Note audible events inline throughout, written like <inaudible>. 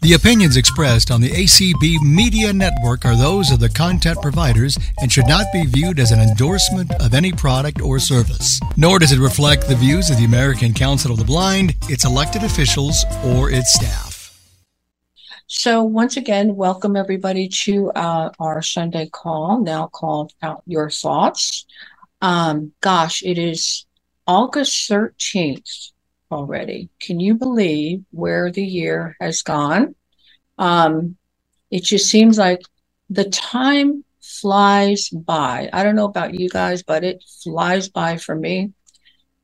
The opinions expressed on the ACB Media Network are those of the content providers and should not be viewed as an endorsement of any product or service. Nor does it reflect the views of the American Council of the Blind, its elected officials, or its staff. So, once again, welcome everybody to uh, our Sunday call, now called Out Your Thoughts. Um, gosh, it is August 13th already. Can you believe where the year has gone? Um, it just seems like the time flies by. I don't know about you guys, but it flies by for me.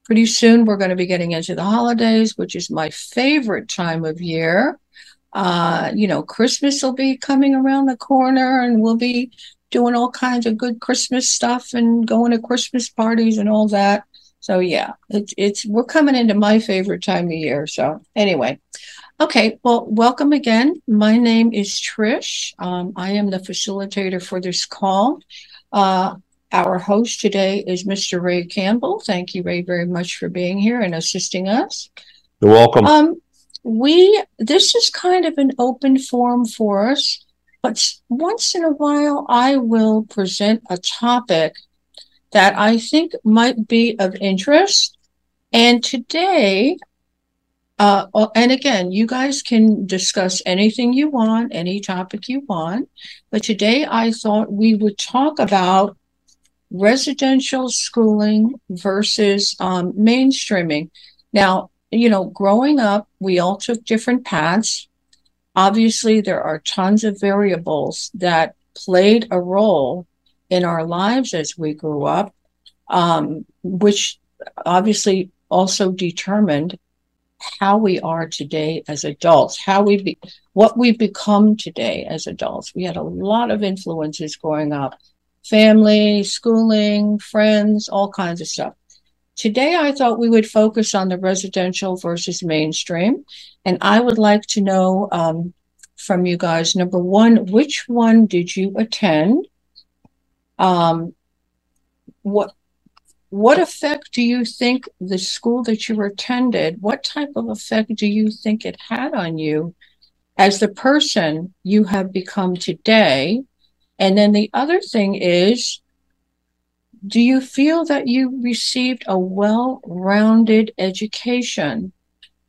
Pretty soon, we're going to be getting into the holidays, which is my favorite time of year. Uh, you know, Christmas will be coming around the corner and we'll be doing all kinds of good Christmas stuff and going to Christmas parties and all that. So yeah, it's it's we're coming into my favorite time of year. So anyway, okay. Well, welcome again. My name is Trish. Um, I am the facilitator for this call. Uh, our host today is Mr. Ray Campbell. Thank you, Ray, very much for being here and assisting us. You're welcome. Um, we this is kind of an open forum for us, but once in a while I will present a topic that I think might be of interest. And today, uh, oh, and again, you guys can discuss anything you want, any topic you want. But today I thought we would talk about residential schooling versus um, mainstreaming. Now, you know, growing up, we all took different paths. Obviously, there are tons of variables that played a role in our lives as we grew up, um, which obviously also determined how we are today as adults, how we be, what we become today as adults. We had a lot of influences growing up, family, schooling, friends, all kinds of stuff. Today, I thought we would focus on the residential versus mainstream, and I would like to know um, from you guys. Number one, which one did you attend? Um, what what effect do you think the school that you attended? What type of effect do you think it had on you as the person you have become today? And then the other thing is, do you feel that you received a well rounded education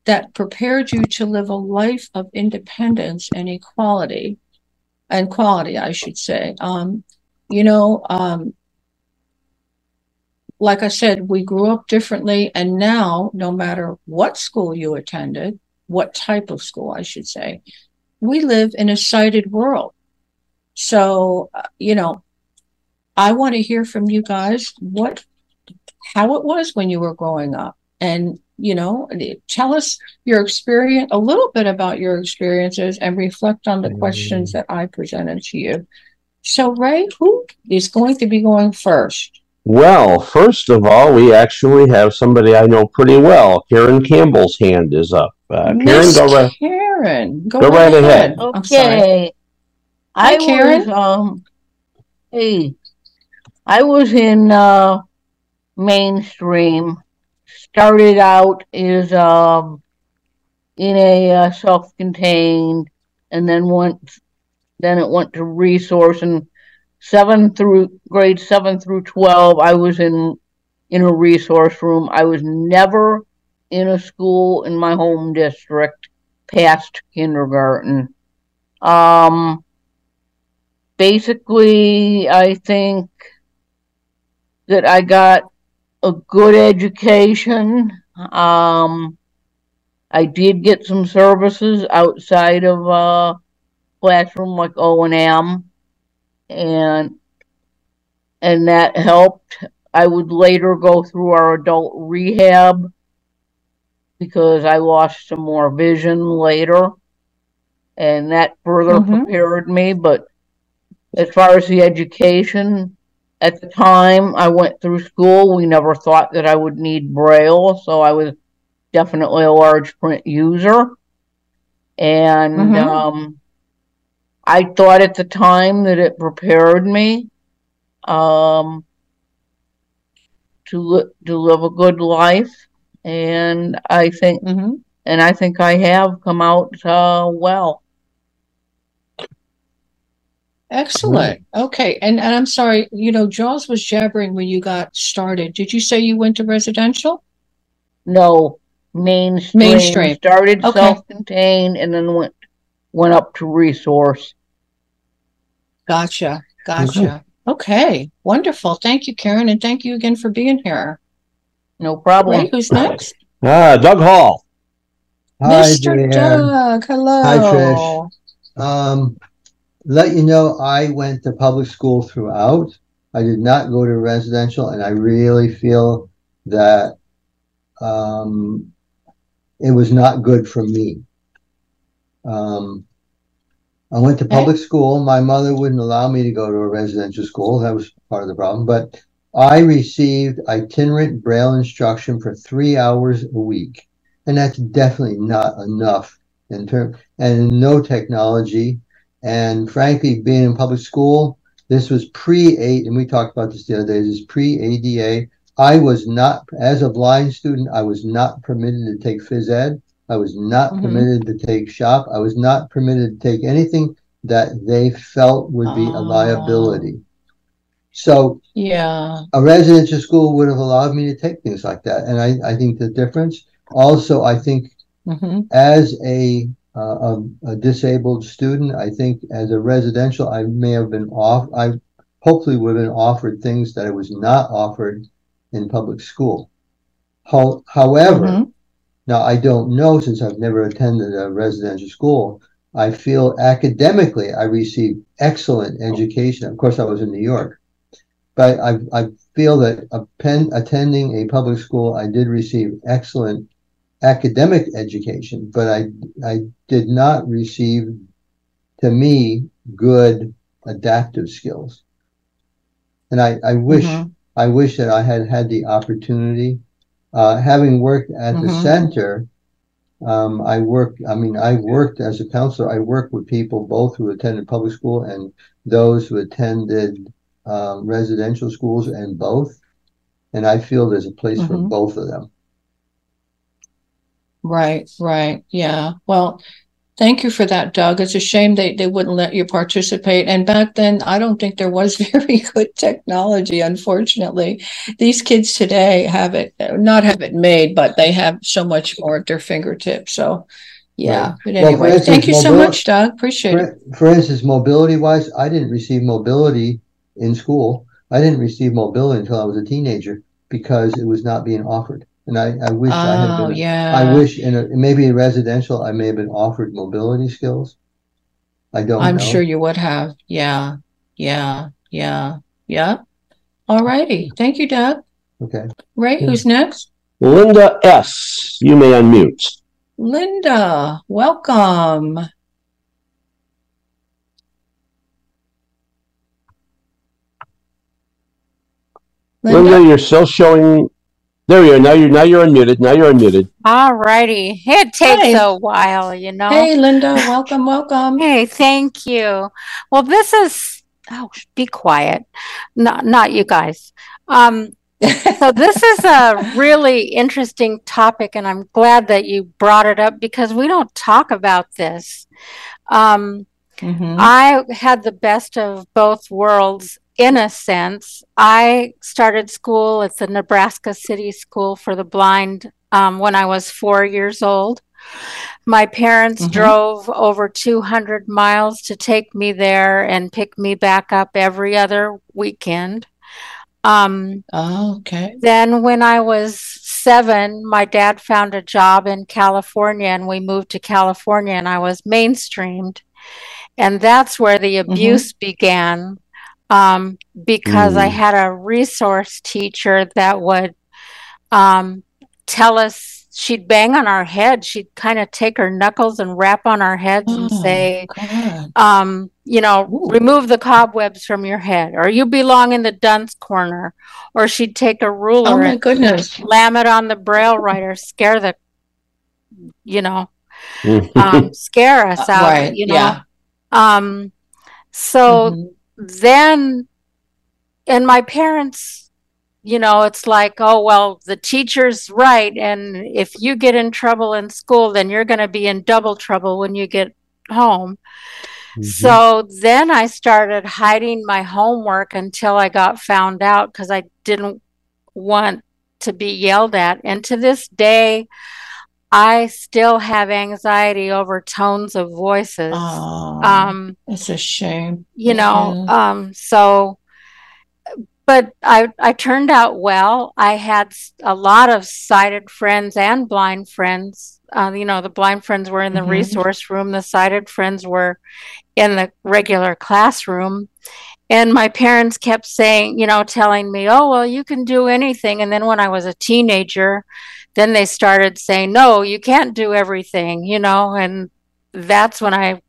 that prepared you to live a life of independence and equality and quality, I should say? Um, you know, um, like I said, we grew up differently. And now, no matter what school you attended, what type of school, I should say, we live in a sighted world. So, uh, you know, I want to hear from you guys what, how it was when you were growing up. And, you know, tell us your experience, a little bit about your experiences and reflect on the mm-hmm. questions that I presented to you. So, Ray, who is going to be going first? Well, first of all, we actually have somebody I know pretty well. Karen Campbell's hand is up. Uh, Karen, go right. Karen, go, go right, right ahead. ahead. Okay. Hi, I Karen. Was, um, hey, I was in uh, mainstream. Started out as um, in a uh, self-contained, and then went then it went to resource and seven through grade seven through 12, I was in, in a resource room. I was never in a school in my home district past kindergarten. Um, basically, I think that I got a good education. Um, I did get some services outside of uh, classroom like O and M, and and that helped. I would later go through our adult rehab because I lost some more vision later, and that further mm-hmm. prepared me. But as far as the education, at the time I went through school, we never thought that I would need Braille, so I was definitely a large print user. And mm-hmm. um, I thought at the time that it prepared me um, to li- to live a good life, and I think mm-hmm. and I think I have come out uh, well. Excellent. Okay. And, and I'm sorry, you know, Jaws was jabbering when you got started. Did you say you went to residential? No, mainstream. Mainstream. Started Okay. self-contained and then went went up to resource. Gotcha. Gotcha. Okay. Wonderful. Thank you, Karen. And thank you again for being here. No problem. Ray, who's next? <laughs> Ah, Doug Hall. Hi, Mr. Julianne. Doug. Hello. Hi, Trish. Um, let you know, I went to public school throughout. I did not go to residential, and I really feel that um, it was not good for me. Um, I went to public eh? school. My mother wouldn't allow me to go to a residential school. That was part of the problem. But I received itinerant braille instruction for three hours a week, and that's definitely not enough in term and no technology. And frankly, being in public school, this was pre eight, and we talked about this the other day. This is pre ADA. I was not, as a blind student, I was not permitted to take phys ed. I was not Mhm. permitted to take shop. I was not permitted to take anything that they felt would be a Oh. liability. So Yeah. a residential school would have allowed me to take things like that. And I, I think the difference also, I think hmm as a, uh, a, a disabled student, I think as a residential, I may have been off, I hopefully would have been offered things that I was not offered in public school. How, however, Mhm. Now I don't know since I've never attended a residential school. I feel academically I received excellent education. Of course, I was in New York, but I, I feel that attending a public school, I did receive excellent academic education, but I I did not receive, to me, good adaptive skills. And I, I wish Mhm. I wish that I had had the opportunity. Uh, having worked at the Mhm. center, um, I worked. I mean, I worked as a counselor. I worked with people both who attended public school and those who attended um, residential schools, and both. And I feel there's a place for Mhm. both of them. Right, right. Yeah. Well, thank you for that, Doug. It's a shame they, they wouldn't let you participate. And back then, I don't think there was <laughs> very good technology, unfortunately. These kids today have it, not have it made, but they have so much more at their fingertips. So, yeah. Right. But Well, anyway, instance, thank you so mobili- much, Doug. Appreciate it. For, for instance, mobility wise, I didn't receive mobility in school. I didn't receive mobility until I was a teenager because it was not being offered. And I, I wish I had Oh, been. yeah. I wish in a, maybe in residential, I may have been offered mobility skills. I don't I'm know. sure you would have. Yeah. Yeah. Yeah. Yeah. All righty. Thank you, Doug. Okay. Ray, who's next? Linda S., you may unmute. Linda, welcome. Linda, Linda, you're still showing. There you are. Now you're now you're unmuted. Now you're unmuted. All righty. It takes Hi. a while, you know. hey, Linda, welcome, welcome. Hey, thank you. Well, this is oh, be quiet. Not not you guys. Um, so this is a really interesting topic, and I'm glad that you brought it up because we don't talk about this. Um, Mhm. I had the best of both worlds in a sense. I started school at the Nebraska City School for the Blind um, when I was four years old. My parents Mhm. drove over 200 miles to take me there and pick me back up every other weekend. Um, Oh, okay. then, when I was seven, my dad found a job in California and we moved to California and I was mainstreamed. And that's where the abuse began um, because I Mm. had a resource teacher that would um, tell us, she'd bang on our head. She'd kind of take her knuckles and rap on our heads and Oh, say, um, you know, Ooh. remove the cobwebs from your head, or you belong in the dunce corner, or she'd take a ruler Oh, my and goodness. slam it on the braille writer, scare the, you know, <laughs> um, scare us Uh, out, right, you know. yeah. Um, so Mhm. Then, and my parents, you know, it's like, oh, well, the teacher's right. And if you get in trouble in school, then you're going to be in double trouble when you get home. Mm-hmm. So then I started hiding my homework until I got found out because I didn't want to be yelled at. And to this day, I still have anxiety over tones of voices. Oh, Um, it's a shame. you know, um, so but I I turned out well. I had a lot of sighted friends and blind friends. Uh, you know, the blind friends were in the Mhm. resource room, the sighted friends were in the regular classroom. And my parents kept saying, you know, telling me, oh, well, you can do anything. And then when I was a teenager, then they started saying, no, you can't do everything, you know, and that's when I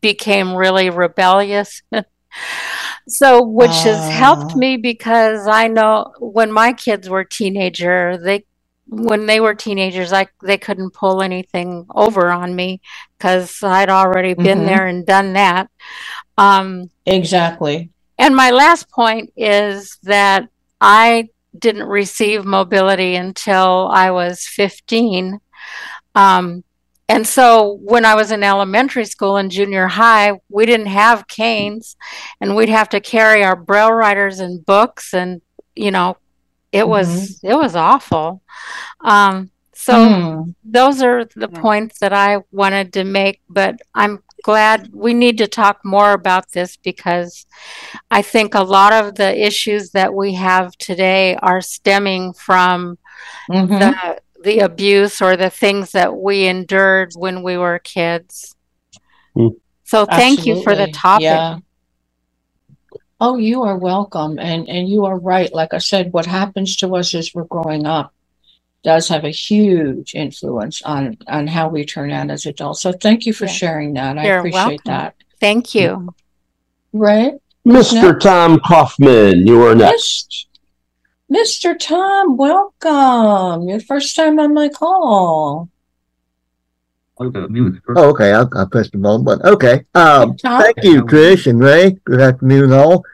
became really rebellious. <laughs> so, which has helped me because I know when my kids were teenager, they when they were teenagers, I they couldn't pull anything over on me because I'd already been Mhm. there and done that. Um, Exactly. and my last point is that I didn't receive mobility until I was 15. Um, and so when I was in elementary school and junior high, we didn't have canes and we'd have to carry our braille writers and books and you know it was it was awful. Um, so Mm. those are the points that I wanted to make, but I'm glad we need to talk more about this because I think a lot of the issues that we have today are stemming from Mhm. the the abuse or the things that we endured when we were kids. Hmm. So thank you for the topic. Yeah. Oh, you are welcome. And and you are right. Like I said, what happens to us as we're growing up does have a huge influence on on how we turn out as adults. So thank you for Yeah. sharing that. I You're appreciate welcome. that. Thank you. Right? Mr. Tom Kaufman, you are next. Mr. Tom, welcome. Your first time on my call. Oh, okay. I, I pressed the wrong button. Okay. Um, thank you, Trish and Ray. Good afternoon, all.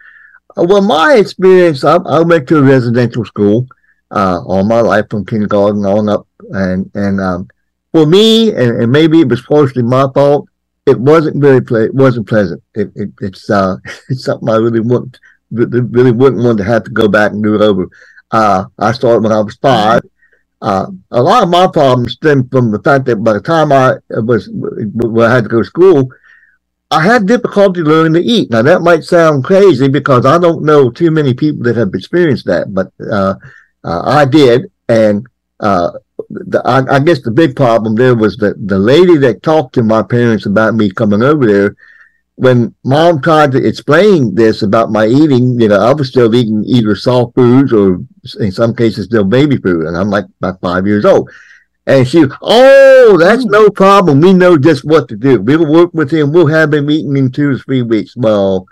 Uh, well, my experience, I, I went to a residential school uh, all my life from kindergarten on up, and and um, for me, and, and maybe it was partially my fault, it wasn't very ple- it wasn't pleasant. It, it it's uh <laughs> it's something I really wouldn't really wouldn't want to have to go back and do it over. Uh, I started when I was five. Uh, a lot of my problems stem from the fact that by the time I was when I had to go to school, I had difficulty learning to eat. Now that might sound crazy because I don't know too many people that have experienced that, but uh, uh, I did, and uh, the, I, I guess the big problem there was that the lady that talked to my parents about me coming over there. When mom tried to explain this about my eating, you know, I was still eating either soft foods or in some cases still baby food, and I'm like about five years old. And she, oh, that's no problem. We know just what to do. We'll work with him. We'll have him eating in two to three weeks. Well,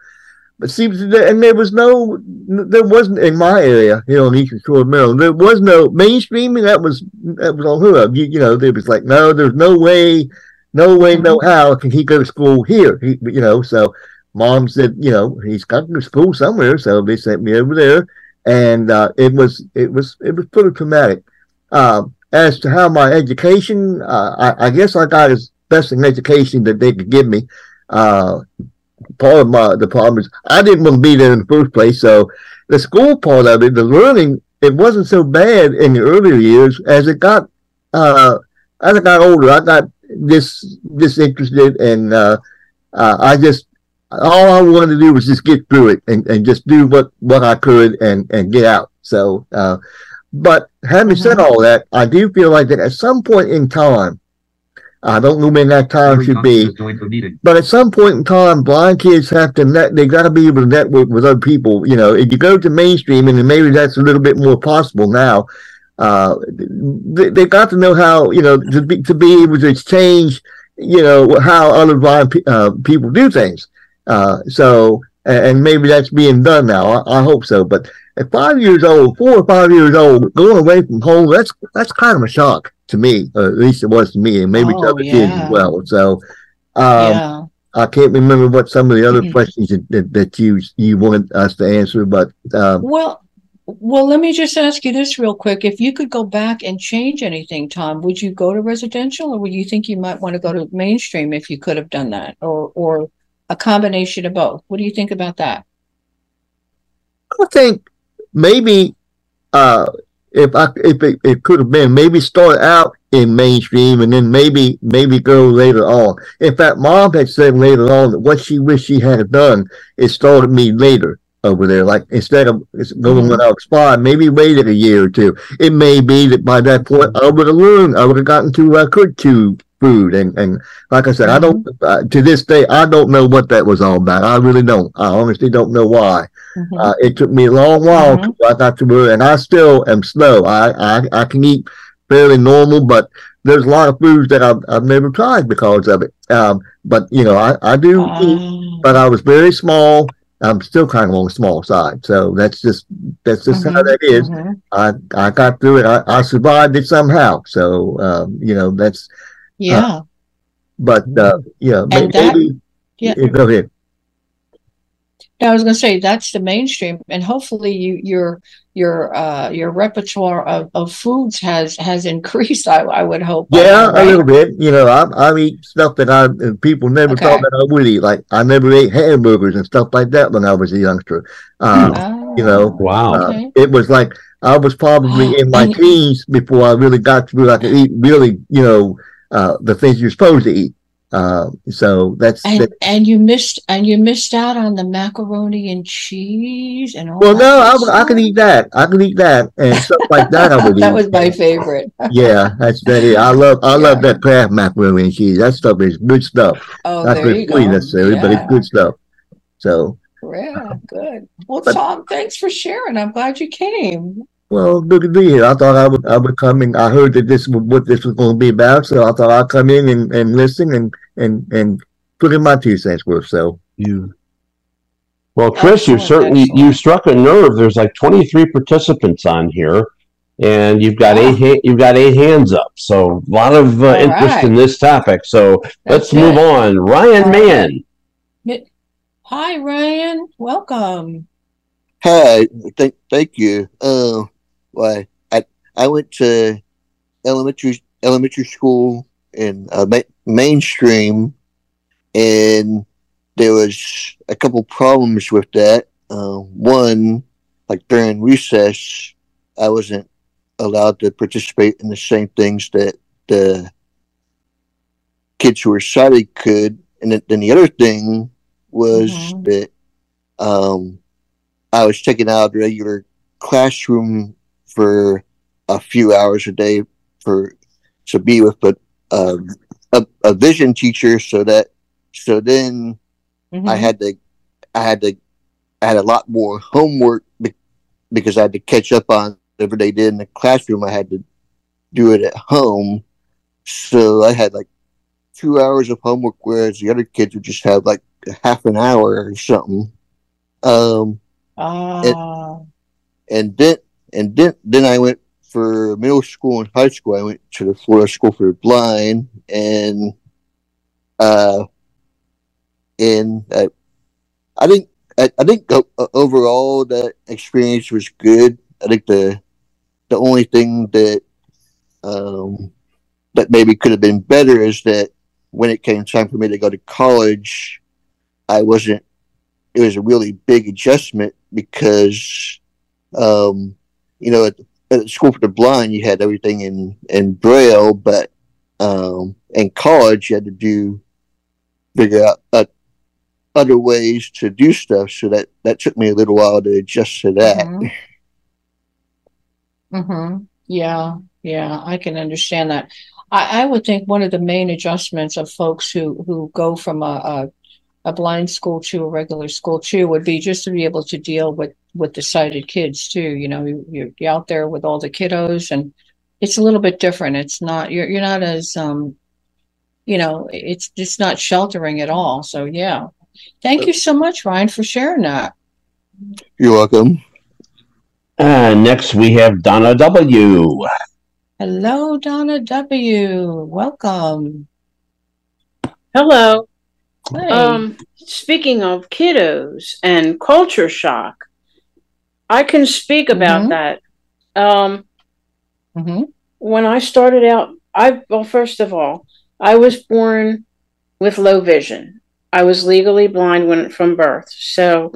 but see, and there was no, there wasn't in my area here on Eastern Shore of Maryland. There was no mainstreaming. That was that was on her. You, you know, there was like, no, there's no way, no way, no how can he go to school here? He, you know, so mom said, you know, he's got to go to school somewhere. So they sent me over there, and uh, it was it was it was pretty traumatic. Um, as to how my education, uh, I, I, guess I got as best an education that they could give me. Part of my the problem is I didn't want to be there in the first place, so the school part of it, the learning, it wasn't so bad in the earlier years. As it got, uh, as I got older, I got this disinterested, and uh, uh, I just all I wanted to do was just get through it and, and just do what what I could and and get out. So. Uh, but having said all that, I do feel like that at some point in time, I don't know when that time should be, but at some point in time, blind kids have to net, they got to be able to network with other people. You know, if you go to mainstream, and maybe that's a little bit more possible now, uh, they, they got to know how, you know, to be, to be able to exchange, you know, how other blind pe- uh, people do things. Uh, so, and maybe that's being done now. I, I hope so. But at five years old, four or five years old, going away from home, that's that's kind of a shock to me. Uh, at least it was to me, and maybe to Oh, other kids as well. So, um, yeah. I can't remember what some of the other Mhm. questions that, that, that you you wanted us to answer, but um, Well, well, let me just ask you this real quick. If you could go back and change anything, Tom, would you go to residential or would you think you might want to go to mainstream if you could have done that? Or or a combination of both. What do you think about that? I think maybe uh, if I if it, it could have been maybe start out in mainstream and then maybe maybe go later on. In fact, mom had said later on that what she wished she had done is started me later over there. Like instead of going when I expired, maybe waited a year or two. It may be that by that point I would have learned. I would have gotten to where I could chew food and and like I said, I don't uh, to this day I don't know what that was all about. I really don't. I honestly don't know why. Mhm. Uh, it took me a long while Mhm. till I got to where, and I still am slow. I, I, I can eat fairly normal, but there's a lot of foods that I've, I've never tried because of it. Um, but you know, I, I do eat, Ah, but I was very small. I'm still kind of on the small side, so that's just that's just how Mhm, that is. mhm. I I got through it. I, I survived it somehow. So um, you know that's. Yeah. But uh, yeah, may- And that- maybe. yeah. Go ahead. I was going to say that's the mainstream, and hopefully you your your uh your repertoire of, of foods has has <laughs> increased. I I would hope. Yeah, now, a little bit. You know, I I eat stuff that I uh, people never Okay. thought that I would eat. Like I never ate hamburgers and stuff like that when I was a youngster. Uh, Ah, you know, Wow. uh, Okay. it was like I was probably <gasps> in my teens before I really got to where I could eat really, you know, uh, the things you're supposed to eat. Uh, so that's and that, and you missed and you missed out on the macaroni and cheese and all. well, no, I, I can eat that. I can eat that and stuff like that. I would <laughs> that eat. was my favorite. <laughs> Yeah, that's that. Is. I love I love that Kraft macaroni and cheese. That stuff is good stuff. Oh, Not there you go. necessarily, but it's good stuff. So. Yeah, good. <laughs> Well, But- Tom, thanks for sharing. I'm glad you came. Well, good to be here. I thought I would I would come and I heard that this was what this was going to be about, so I thought I'd come in and, and listen and, and and put in my two cents worth. So You. Well, Trish, you Excellent, certainly you struck a nerve. There's like 23 participants on here, and you've got eight you've got eight hands up. So a lot of uh, interest right. in this topic. So let's That's move on. Ryan All Mann. Hi, Ryan. Welcome. Hi, thank thank you. Uh, why I I went to elementary elementary school in uh, ma- mainstream, and there was a couple problems with that. Uh, one, like during recess, I wasn't allowed to participate in the same things that the kids who were sighted could, and then, then the other thing was Mhm. that um, I was taken out of regular classroom for a few hours a day for to be with a um, a, a vision teacher, so that so then I Mhm. had to I had to I had a lot more homework be- because I had to catch up on whatever they did in the classroom. I had to do it at home, so I had like two hours of homework, whereas the other kids would just have like half an hour or something. Um, Ah, and then and then then I went for middle school and high school. I went to the Florida School for the Blind, and uh, and uh, I think I, I think overall that experience was good. I think the the only thing that um, that maybe could have been better is that when it came time for me to go to college, I wasn't. It was a really big adjustment because um, you know, at, at school for the blind, you had everything in in braille, but um, in college, you had to do figure out uh, other ways to do stuff. So that that took me a little while to adjust to that. mhm. Mhm. Yeah, yeah, I can understand that. I, I would think one of the main adjustments of folks who who go from a, a a blind school to a regular school too would be just to be able to deal with with the sighted kids too. You know, you, you're, you're out there with all the kiddos, and it's a little bit different. It's not you're you're not as um, you know, it's it's not sheltering at all. So yeah, thank you so much, Ryan, for sharing that. You're welcome. And next we have Donna W. Hello, Donna W. Welcome. Hello. Hey. Um, speaking of kiddos and culture shock, I can speak about Mhm. that. Um, Mhm. when I started out, I well, first of all, I was born with low vision. I was legally blind when from birth. So,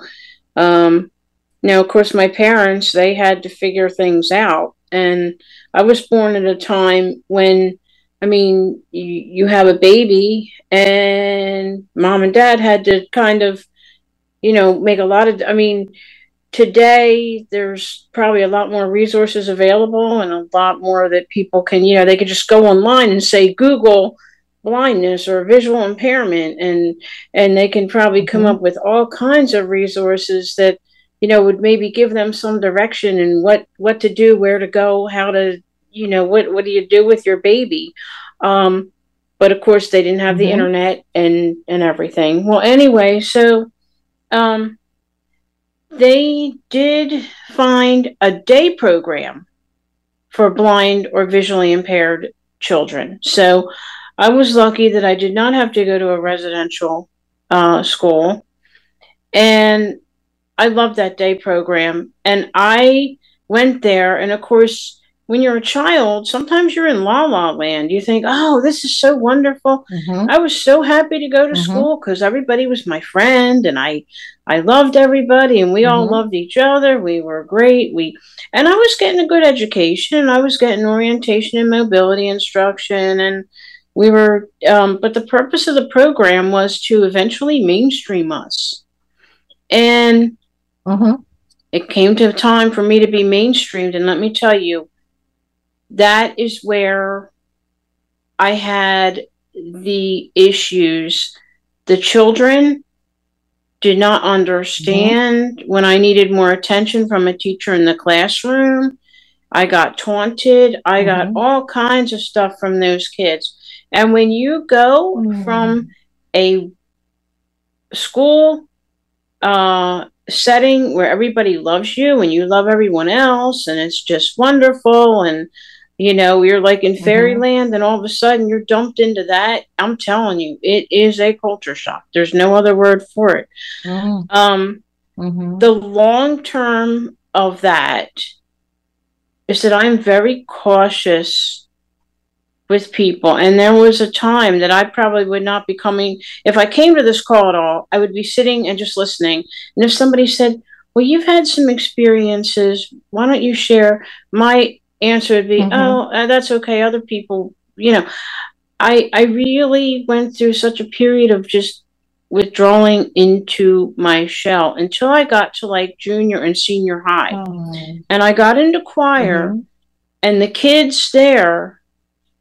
um, now of course my parents they had to figure things out, and I was born at a time when, I mean, you, you have a baby, and mom and dad had to kind of, you know, make a lot of. I mean, today there's probably a lot more resources available and a lot more that people can you know they could just go online and say google blindness or visual impairment and and they can probably come Mhm. up with all kinds of resources that you know would maybe give them some direction and what what to do where to go how to you know what what do you do with your baby um but of course they didn't have the Mhm. internet and and everything well anyway so um they did find a day program for blind or visually impaired children. So I was lucky that I did not have to go to a residential uh, school. And I loved that day program. And I went there. And of course, when you're a child, sometimes you're in la la land. You think, oh, this is so wonderful. Mhm. I was so happy to go to Mhm. school because everybody was my friend and I I loved everybody and we all Mhm. loved each other. We were great. We and I was getting a good education and I was getting orientation and mobility instruction and we were um, but the purpose of the program was to eventually mainstream us. And Mhm. it came to a time for me to be mainstreamed and let me tell you that is where I had the issues. The children did not understand when I needed more attention from a teacher in the classroom. I got taunted. I got Mhm. all kinds of stuff from those kids. And when you go Mm. from a school uh, setting where everybody loves you and you love everyone else and it's just wonderful and you know you're like in fairyland and all of a sudden you're dumped into that. I'm telling you it is a culture shock. There's no other word for it. Mhm. um Mhm. the long term of that is that i'm very cautious with people. And there was a time that i probably would not be coming if i came to this call at all i would be sitting and just listening. And if somebody said well you've had some experiences. Why don't you share my answer would be Mhm. oh uh, that's okay other people you know i i really went through such a period of just withdrawing into my shell until i got to like junior and senior high Oh. and i got into choir Mhm. and the kids there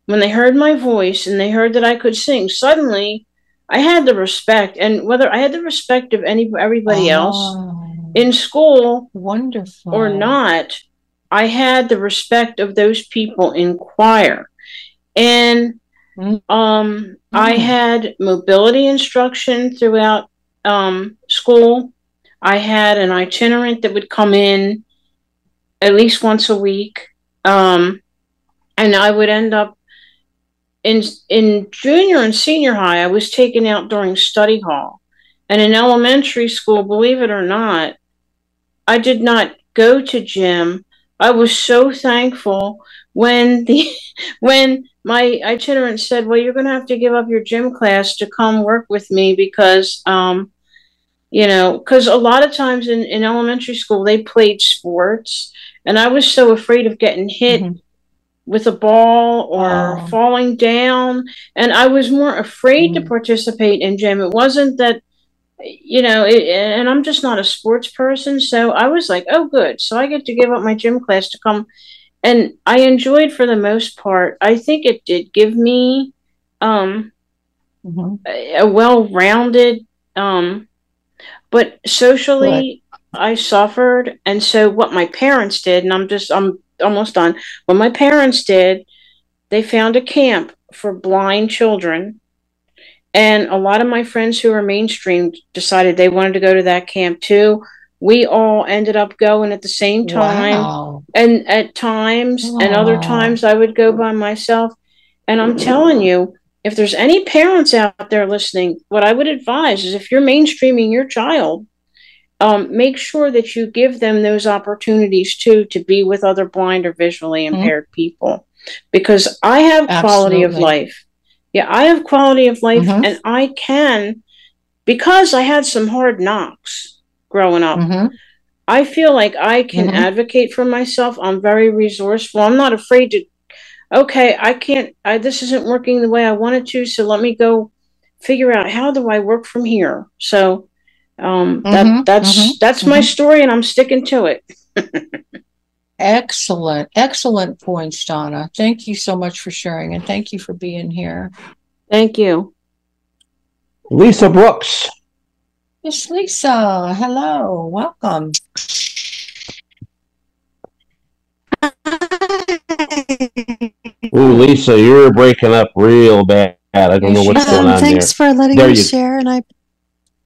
when they heard my voice and they heard that i could sing suddenly i had the respect and whether i had the respect of any everybody else Oh, in school wonderful. or not i had the respect of those people in choir and Mm. um i Mm. had mobility instruction throughout um school i had an itinerant that would come in at least once a week um and i would end up in in junior and senior high i was taken out during study hall and in elementary school believe it or not i did not go to gym i was so thankful when the <laughs> when my itinerant said well you're going to have to give up your gym class to come work with me because um you know because a lot of times in, in elementary school they played sports and i was so afraid of getting hit Mhm. with a ball or Oh. falling down and i was more afraid to Mm. participate in gym it wasn't that you know it, and i'm just not a sports person so i was like oh good. So i get to give up my gym class to come and i enjoyed for the most part. I think it did give me um Mhm. a, a well-rounded um but socially i suffered and so what my parents did and i'm just i'm almost done. What my parents did they found a camp for blind children and a lot of my friends who are mainstream decided they wanted to go to that camp too we all ended up going at the same time Wow. and at times and other times I would go by myself. And I'm telling you, if there's any parents out there listening, what I would advise is if you're mainstreaming your child, um, make sure that you give them those opportunities too to be with other blind or visually Mhm. impaired people, because I have quality of life. Yeah, I have quality of life, Mhm. and I can because I had some hard knocks growing up. Mhm. I feel like I can Mhm. advocate for myself. I'm very resourceful. I'm not afraid to. Okay, I can't. I this isn't working the way I wanted to. So let me go figure out how do I work from here. So um, that Mhm, that's mhm, that's my mhm. story, and I'm sticking to it. <laughs> Excellent, excellent points, Donna. Thank you so much for sharing and thank you for being here. Thank you. Lisa Brooks. Miss Lisa, hello, welcome. Ooh, Lisa, you're breaking up real bad. I don't know what's Um, going on thanks there. for letting There me you- share. And I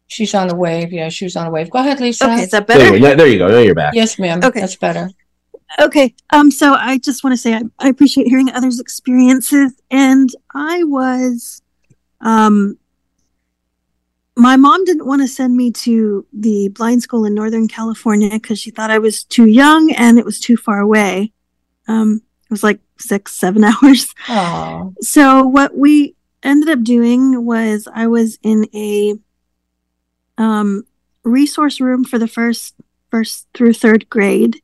She's on the wave. Yeah, she was on the wave. Go ahead, Lisa. okay, is that There better? you, go. there you go. Now you're back. Yes, ma'am. Okay. That's better. Okay. Um. So I just want to say I, I appreciate hearing others' experiences, and I was, um, my mom didn't want to send me to the blind school in Northern California because she thought I was too young and it was too far away. Um, it was like six, seven <laughs> hours. Oh, so what we ended up doing was I was in a um, resource room for the first first through third grade.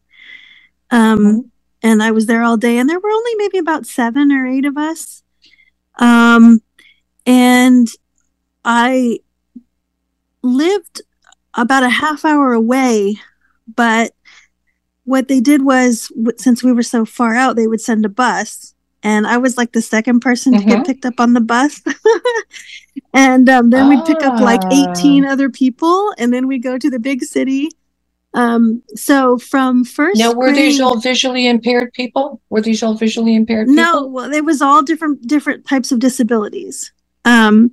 Um, and I was there all day, and there were only maybe about seven or eight of us. Um, and I lived about a half hour away, but what they did was since we were so far out, they would send a bus, and I was like the second person to Mhm. get picked up on the bus. <laughs> and um, then we'd pick up like Ah. 18 other people, and then we go to the big city. Um, so from first now were these all visually impaired people? Were these all visually impaired people? no, well, it was all different different types of disabilities. Um,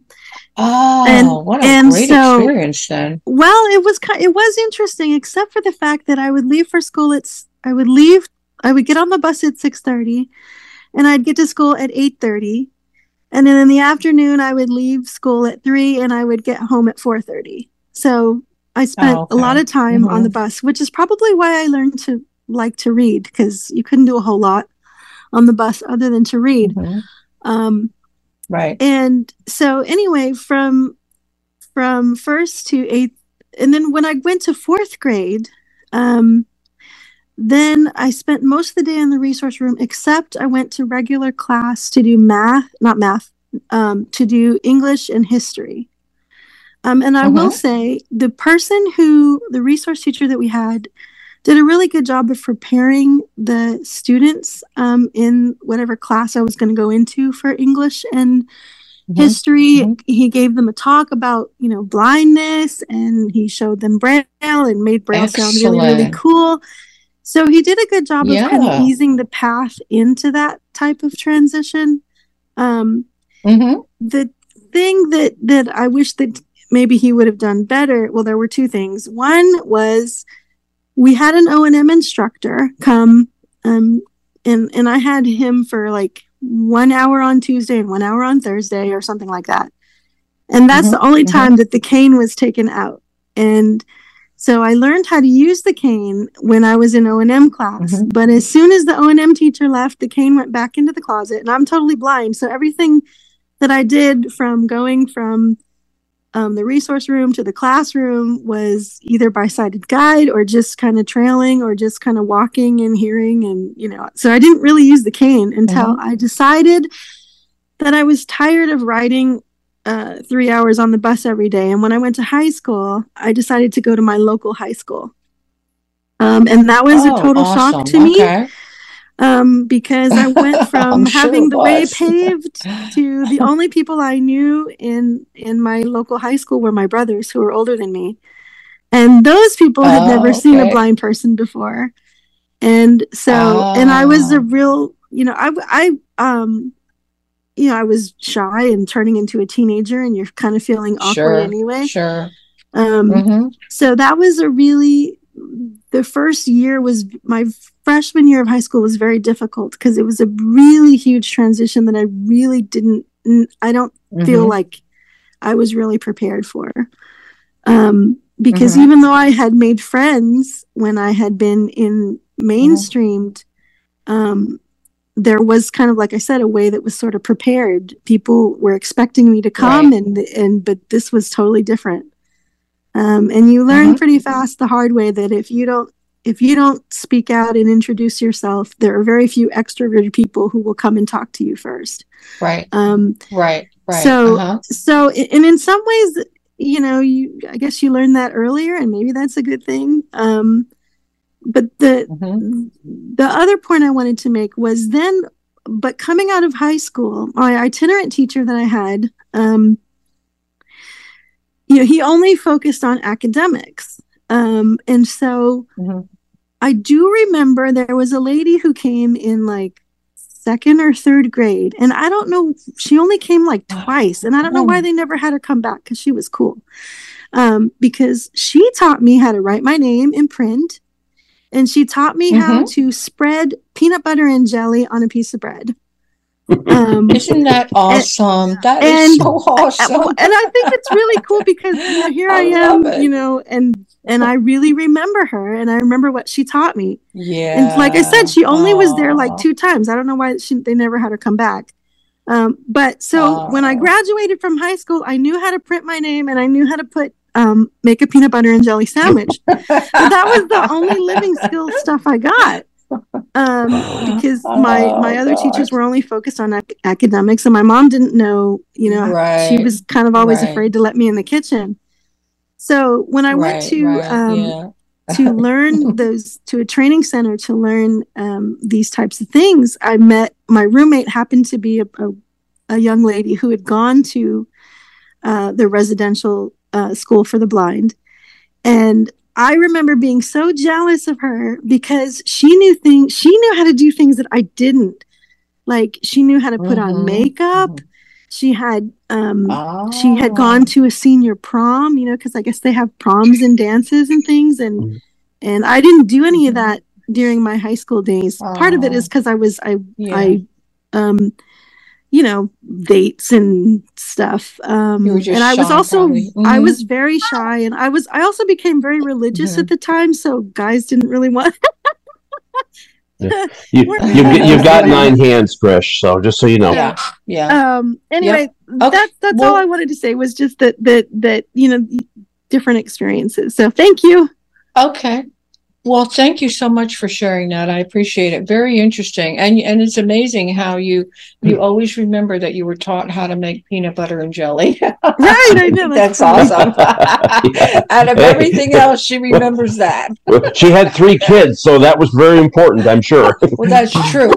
Oh, And- what a and great so- experience then. Well, it was it was interesting, except for the fact that I would leave for school at I would leave I would get on the bus at six thirty, and I'd get to school at eight thirty, and then in the afternoon I would leave school at three, and I would get home at four thirty. So I spent Oh, a lot of time on Mhm. the bus, which is probably why I learned to like to read because you couldn't do a whole lot on the bus other than to read. Mhm. Um, Right. and so anyway from from first to eighth and then when i went to fourth grade um then i spent most of the day in the resource room except i went to regular class to do math not math um, to do english and history um, and i will Mhm. say the person who the resource teacher that we had did a really good job of preparing the students um, in whatever class I was going to go into for English and Mhm. history. Mhm. He gave them a talk about, you know, blindness and he showed them Braille and made Braille sound really, really cool. So he did a good job of kind of easing the path into that type of transition. Um, Mhm. the thing that that I wish that maybe he would have done better. Well, there were two things. One was we had an O and M instructor come, um, and and I had him for like one hour on Tuesday and one hour on Thursday or something like that. And that's Mhm, the only mhm. time that the cane was taken out. And so I learned how to use the cane when I was in O and M class. Mhm. But as soon as the O and M teacher left, the cane went back into the closet, and I'm totally blind. So everything that I did from going from um, the resource room to the classroom was either by sighted guide or just kind of trailing or just kind of walking and hearing and you know so i didn't really use the cane until i decided that i was tired of riding uh, three hours on the bus every day and when i went to high school i decided to go to my local high school um, and that was Oh, a total awesome. shock to me Okay. Um, because I went <laughs> from sure having the way paved to the <laughs> only people I knew in in my local high school were my brothers who were older than me, and those people had Oh, never seen a blind person before, and so and I was a Oh. real you know I I um you know I was shy and turning into a teenager, and you're kind of feeling awkward Sure. anyway. Sure. Um, Mhm. so that was a really the first year was my freshman year of high school was very difficult because it was a really huge transition that I really didn't I don't feel Mhm. like I was really prepared for. Um because Mhm. even though I had made friends when I had been in mainstreamed um there was kind of like I said a way that was sort of prepared. People were expecting me to come Right. and and but this was totally different. Um, and you learn Mm-hmm. pretty fast the hard way that if you don't if you don't speak out and introduce yourself, there are very few extroverted people who will come and talk to you first. Right. Um, Right. Right. so uh-huh. so and in some ways you know you i guess you learned that earlier and maybe that's a good thing um but the Mhm. the other point i wanted to make was then but coming out of high school my itinerant teacher that i had um you know he only focused on academics um and so Mhm. I do remember there was a lady who came in like second or third grade and i don't know she only came like twice and i don't know why they never had her come back because she was cool. Um, because she taught me how to write my name in print and she taught me how to spread peanut butter and jelly on a piece of bread um, Isn't that <laughs> awesome? That is and- so awesome. and I think it's really cool because you know, here <laughs> I, I am, it. you know, and and I really remember her, and I remember what she taught me. yeah. And like I said, she only was there like two times. I don't know why she, they never had her come back. Um, but so when I graduated from high school, I knew how to print my name and I knew how to put um, make a peanut butter and jelly sandwich. but that was the only living skill stuff I got. Um, <laughs> because my Oh, my other teachers were only focused on ac- academics, and my mom didn't know. You know, she was kind of always right. afraid to let me in the kitchen. So when I went to right, um, yeah. to learn <laughs> those to a training center to learn um, these types of things i met my roommate happened to be a, a, a young lady who had gone to uh, the residential uh, school for the blind and i remember being so jealous of her because she knew things she knew how to do things that i didn't. Like she knew how to put on Mhm, makeup. She had um, she had Oh. gone to a senior prom you know because i guess they have proms and dances and things and and i didn't do any of that during my high school days. Part of it is because i was i Yeah. i um you know dates and stuff um You were just and i was shy, also probably. i was very shy and i was i also became very religious Mm-hmm. at the time so guys didn't really want <laughs> <laughs> You, you've, you've got nine hands, Trish. So just so you know. Yeah. Yeah. um anyway Okay, that's that's all i wanted to say was just that that that you know different experiences so thank you Okay. Well, thank you so much for sharing that. I appreciate it. Very interesting. And and it's amazing how you you always remember that you were taught how to make peanut butter and jelly. <laughs> right i know That's awesome. <laughs> Out of everything else, she remembers that. <laughs> She had three kids, so that was very important, I'm sure. Well, that's true.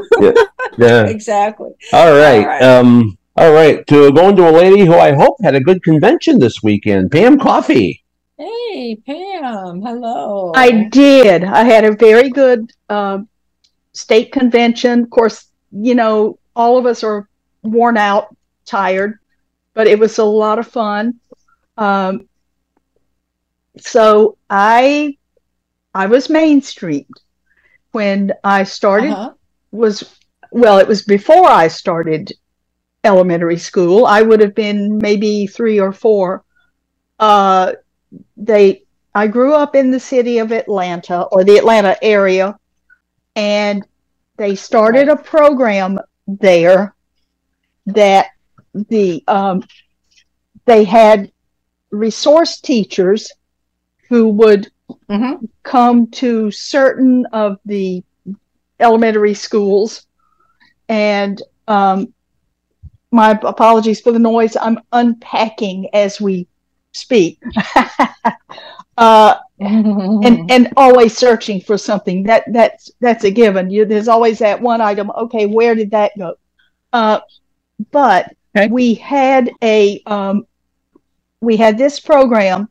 Yeah. Exactly. All right. All right. Um, all right. To go into a lady who I hope had a good convention this weekend, Pam Coffee. Hey, Pam. Hello. I did. I had a very good um, state convention. Of course, you know, all of us are worn out, tired, but it was a lot of fun. Um, so I, I was mainstreamed when I started. Uh-huh. Was well, it was before I started elementary school. I would have been maybe three or four. Uh, they I grew up in the city of Atlanta or the Atlanta area and they started a program there that the um, they had resource teachers who would Mm-hmm. come to certain of the elementary schools. And um, my apologies for the noise. I'm unpacking as we speak <laughs> uh, and <laughs> and always searching for something. That that's that's a given. You there's always that one item okay where did that go? Uh, but we had a um, we had this program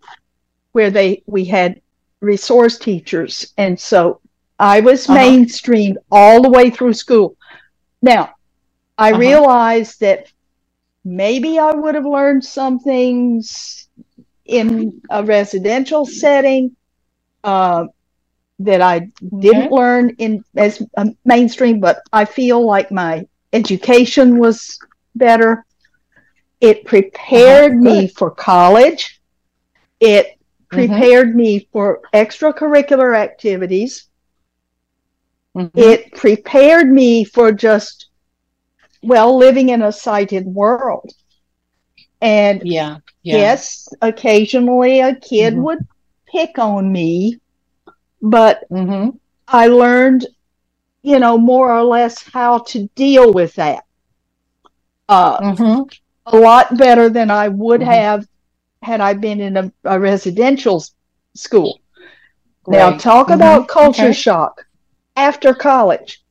where they we had resource teachers. And so i was Uh-huh. mainstreamed all the way through school. Now i Uh-huh. realized that maybe i would have learned some things in a residential setting uh, that i didn't Okay. learn in as um, mainstream but i feel like my education was better it prepared Uh-huh, me for college it Mhm. prepared me for extracurricular activities Mhm. it prepared me for just well living in a sighted world and Yeah. Yeah. yes, occasionally a kid Mhm. would pick on me, but Mm-hmm. I learned, you know, more or less how to deal with that. Uh, Mm-hmm. a lot better than I would Mhm. have had I been in a, a residential school. Now, Great. talk Mhm. about culture Okay. shock. After college,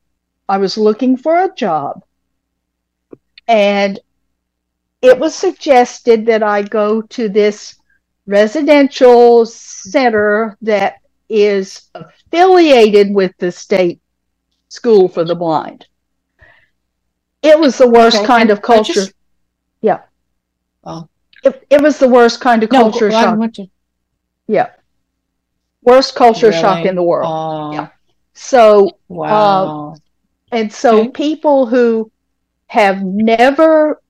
I was looking for a job, and it was suggested that I go to this residential center that is affiliated with the state school for the blind. It was the worst Okay, kind of culture. just- yeah. Oh. It, it was the worst kind of No, culture shock. to- Yeah. Worst culture shock in the world. Oh, Yeah. So, uh, wow. and so Okay. people who have never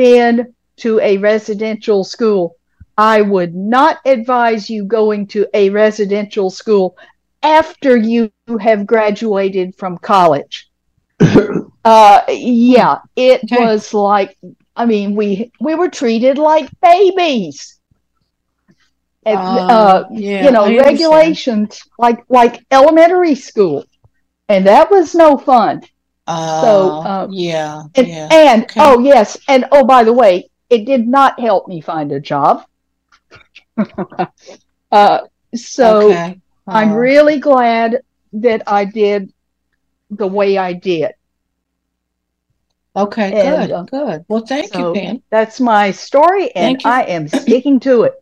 been to a residential school, I would not advise you going to a residential school after you have graduated from college. <coughs> uh, yeah, it Okay. was like, I mean, we we were treated like babies. And, Uh, uh, yeah, you know, I understand. regulations like like elementary school, and that was no fun. So, Uh, uh, yeah, And, yeah. and Okay. oh yes, and oh by the way, it did not help me find a job. <laughs> uh, so okay. I'm Oh. really glad that I did the way I did. Okay, and, good, uh, good. Well, thank So you, Pam. that's my story, and. I am sticking to it.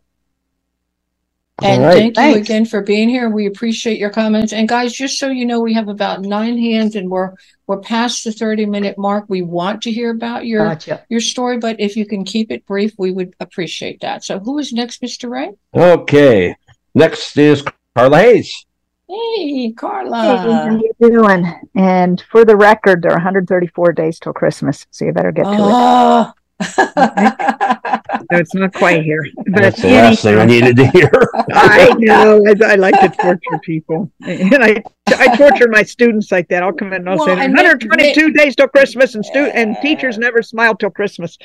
And All right. thank you again for being here. We appreciate your comments. And guys, just so you know, we have about nine hands and we're we're past the 30 minute mark. We want to hear about your Gotcha. your story, but if you can keep it brief, we would appreciate that. So who is next, Mr. Ray? Okay. Next is Carla Hayes. Hey, Hey, how Carla. you doing? And for the record, there are 134 days till Christmas, so you better get to it. Ah. <laughs> No, it's not quite here. <laughs> But That's the last thing I needed to hear. <laughs> I know. I, I like to <laughs> torture people, and I I torture my students like that. I'll come in and I'll Well, say and may- 122 days till Christmas, and stu- and teachers never smile till Christmas.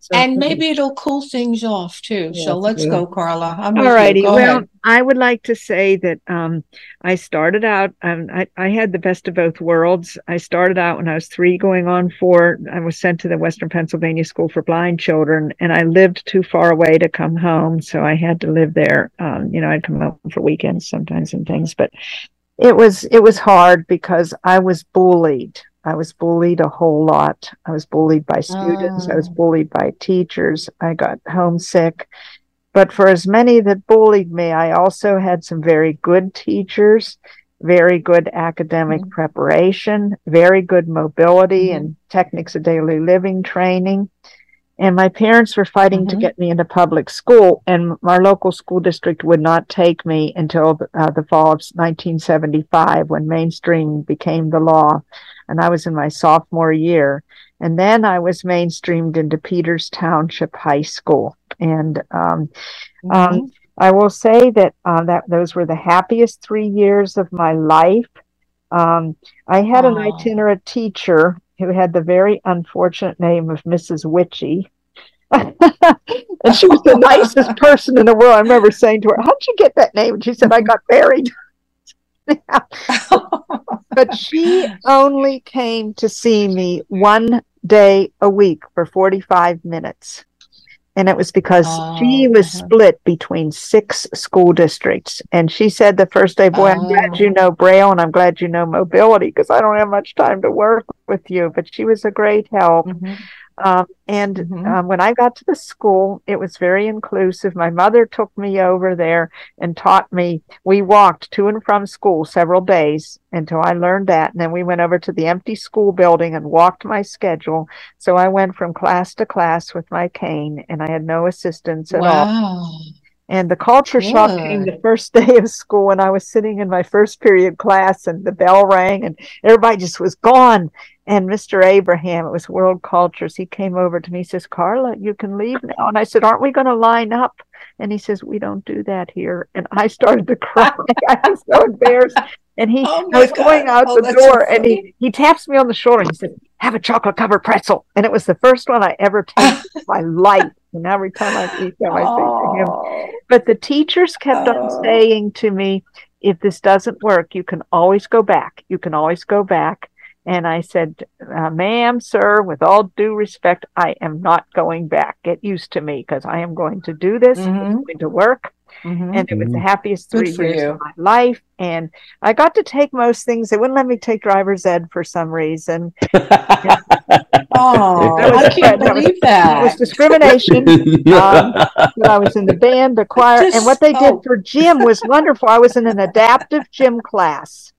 So- and maybe it'll cool things off too. Yes, So let's it go. Carla. I'm All righty. Well, ahead. I would like to say that um, I started out. Um, I, I had the best of both worlds. I started out when I was three, going on four. I was sent to the Western Pennsylvania School for Blind Children, and I lived too far away to come home, so I had to live there. Um, you know, I'd come home for weekends sometimes and things, but It was it was hard because I was bullied. I was bullied a whole lot. I was bullied by students. I was Oh. bullied by teachers. I got homesick. But for as many that bullied me, I also had some very good teachers, very good academic Mhm. preparation, very good mobility Mhm. and techniques of daily living training. And my parents were fighting to Mhm. get me into public school, and my local school district would not take me until uh, the fall of 1975 when mainstream became the law. And I was in my sophomore year. And then I was mainstreamed into Peters Township High School. And um, Mm-hmm. um, I will say that uh, that those were the happiest three years of my life. Um, I had an itinerant teacher who had the very unfortunate name of Mrs. Witchy. <laughs> and she was the nicest person in the world. I remember saying to her, How'd you get that name? And she said, I got buried. <laughs> but she only came to see me one day a week for 45 minutes. And it was because she Oh, was uh-huh. split between six school districts. And she said the first day, Boy, I'm glad you Oh. know Braille and I'm glad you know mobility because I don't have much time to work with you. But she was a great help. Mhm. Um, and Mhm. um, when I got to the school, it was very inclusive. My mother took me over there and taught me. We walked to and from school several days until I learned that. And then we went over to the empty school building and walked my schedule. So I went from class to class with my cane and I had no assistance at all. And the culture shock came the first <laughs> day of school when I was sitting in my first period class and the bell rang and everybody just was gone. And Mr. Abraham, it was World Cultures, he came over to me, he says, Carla, you can leave now. And I said, Aren't we going to line up? And he says, We don't do that here. And I started to <laughs> cry. I was so embarrassed. And he Oh I was going out Oh, the that's so door and he, he taps me on the shoulder and he said, Have a chocolate covered pretzel. And it was the first one I ever tasted in my life. And every time I see him, I say to him. Oh. But the teachers kept on oh. saying to me, if this doesn't work, you can always go back. You can always go back. And I said, uh, ma'am, sir, with all due respect, I am not going back. Get used to me because I am going to do this. Mm-hmm. It's going to work. And it was the happiest three years you. of my life. And I got to take most things. They wouldn't let me take driver's ed for some reason. <laughs> Oh, was- I can't believe that was- believe It was discrimination. um, but I was in the band, the choir, and what they did oh. for gym was wonderful. I was in an adaptive gym class.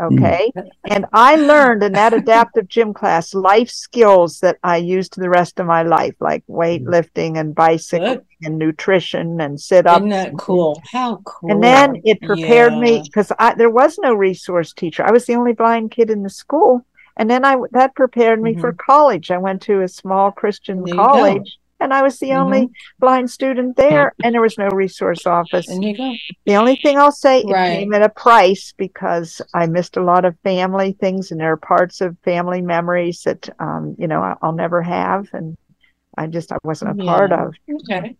Okay. And I learned in that adaptive gym class life skills that I used the rest of my life, like weightlifting and bicycling and nutrition and sit ups. Isn't that cool? How cool. And then it prepared me because I there was no resource teacher. I was the only blind kid in the school, and then I that prepared me for college. I went to a small Christian Mm-hmm. College, and I was the only blind student there, and there was no resource office. And you go. The only thing I'll say, Right. it came at a price because I missed a lot of family things, and there are parts of family memories that um, you know I'll never have, and I just I wasn't a part of. Okay.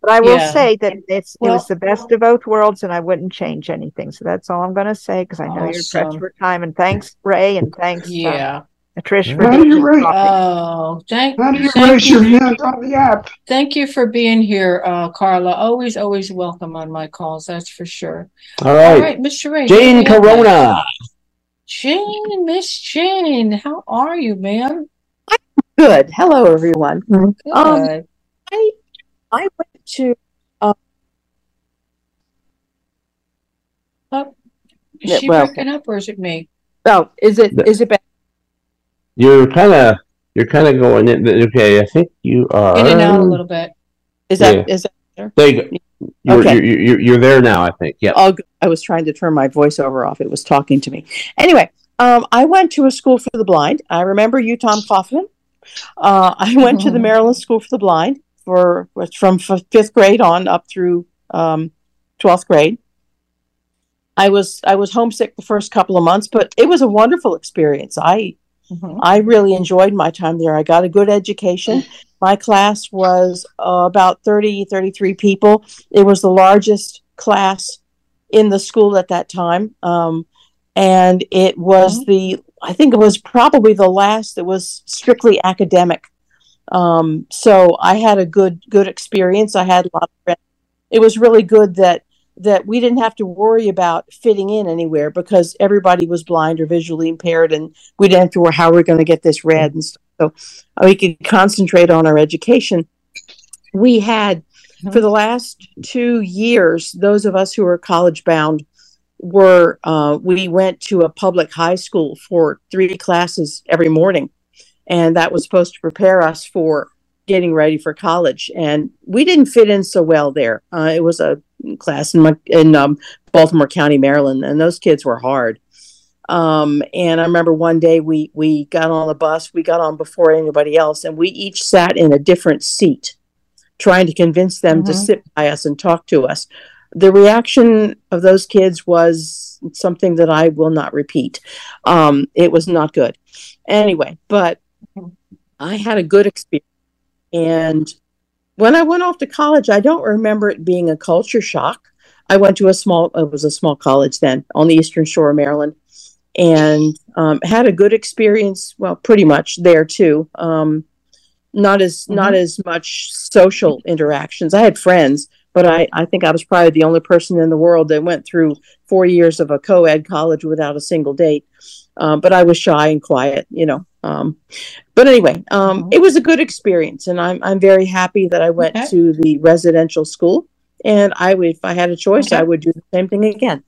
But I will Yeah. say that it's it was the best of both worlds, and I wouldn't change anything. So that's all I'm going to say because I know you're pressed for time. And thanks, Ray, and thanks, uh, Yeah. Trish, for How do you this rate- Oh, thank, How do you thank raise your hand on the app? Thank you for being here, uh, Carla. Always, always welcome on my calls. That's for sure. All right, all right, right. right, Mr. Ray. Jane hit me up, man. Corona. Jane, Miss Jane, how are you, ma'am? Good. Hello, everyone. Um, Good. I I went to uh, Oh, is she well- breaking up or is it me? oh, is it is it better? You're kind of you're kind of going in. Okay, I think you are. In and out a little bit. Is that Yeah. is that better? There you go. You're, Okay. you're, you're, you're there now, I think. Yeah. Oh, good. I was trying to turn my voiceover off. It was talking to me. Anyway, um, I went to a school for the blind. I remember you, Tom Kaufman. Uh, I went to the Maryland School for the Blind for from f- fifth grade on up through um, twelfth grade. I was I was homesick the first couple of months, but it was a wonderful experience. I Mm-hmm. I really enjoyed my time there. I got a good education. My class was uh, about 30, 33 people. It was the largest class in the school at that time. Um, and it was the, I think it was probably the last that was strictly academic. Um, so I had a good, good experience. I had a lot of friends. It was really good that that we didn't have to worry about fitting in anywhere because everybody was blind or visually impaired and we didn't have to worry how we're going to get this read and stuff. So uh, we could concentrate on our education. We had for the last two years, those of us who were college bound were uh, we went to a public high school for three classes every morning, and that was supposed to prepare us for getting ready for college. And we didn't fit in so well there. Uh, it was a class in my, in um, Baltimore County, Maryland, and those kids were hard. Um, and I remember one day we we got on the bus. We got on before anybody else, and we each sat in a different seat, trying to convince them to Mhm. sit by us and talk to us. The reaction of those kids was something that I will not repeat. Um, it was not good. Anyway, but I had a good experience. And when I went off to college, I don't remember it being a culture shock. I went to a small, it was a small college then on the Eastern Shore of Maryland and um, had a good experience. Well, pretty much there too. Um, not as, not as much social interactions. I had friends, but I, I think I was probably the only person in the world that went through four years of a co-ed college without a single date. Um, but I was shy and quiet, you know. Um, but anyway, um, it was a good experience, and I'm I'm very happy that I went Okay. to the residential school. And I would, if I had a choice, I would do the same thing again.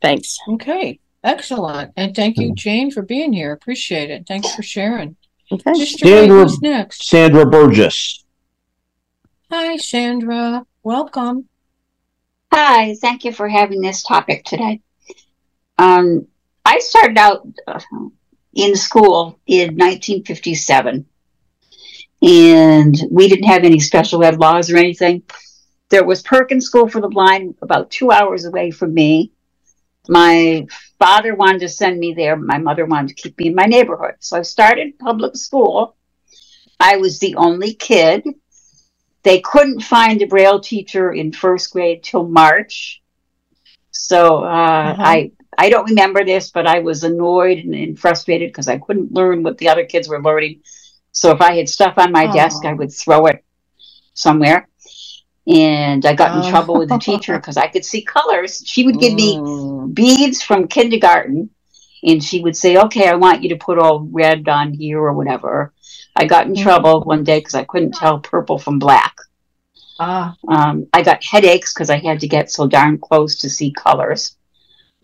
Thanks. Okay, excellent. And thank you, Jane, for being here. Appreciate it. Thanks for sharing. Okay. Mr. Sandra, who's next? Sandra Burgess. Hi, Sandra. Welcome. Hi, thank you for having this topic today. Um, I started out uh, in school in 1957, and we didn't have any special ed laws or anything. There was Perkins School for the Blind about two hours away from me. My father wanted to send me there. My mother wanted to keep me in my neighborhood. So I started public school. I was the only kid. they couldn't find a Braille teacher in first grade till March. So uh, Uh-huh. I I don't remember this, but I was annoyed and, and frustrated because I couldn't learn what the other kids were learning. So if I had stuff on my desk, I Oh. would throw it somewhere. And I got in Oh. trouble with the teacher because I could see colors. She would give me Mm. beads from kindergarten and she would say, Okay, I want you to put all red on here or whatever. I got in Mhm. trouble one day because I couldn't tell purple from black. Ah. Um, I got headaches because I had to get so darn close to see colors.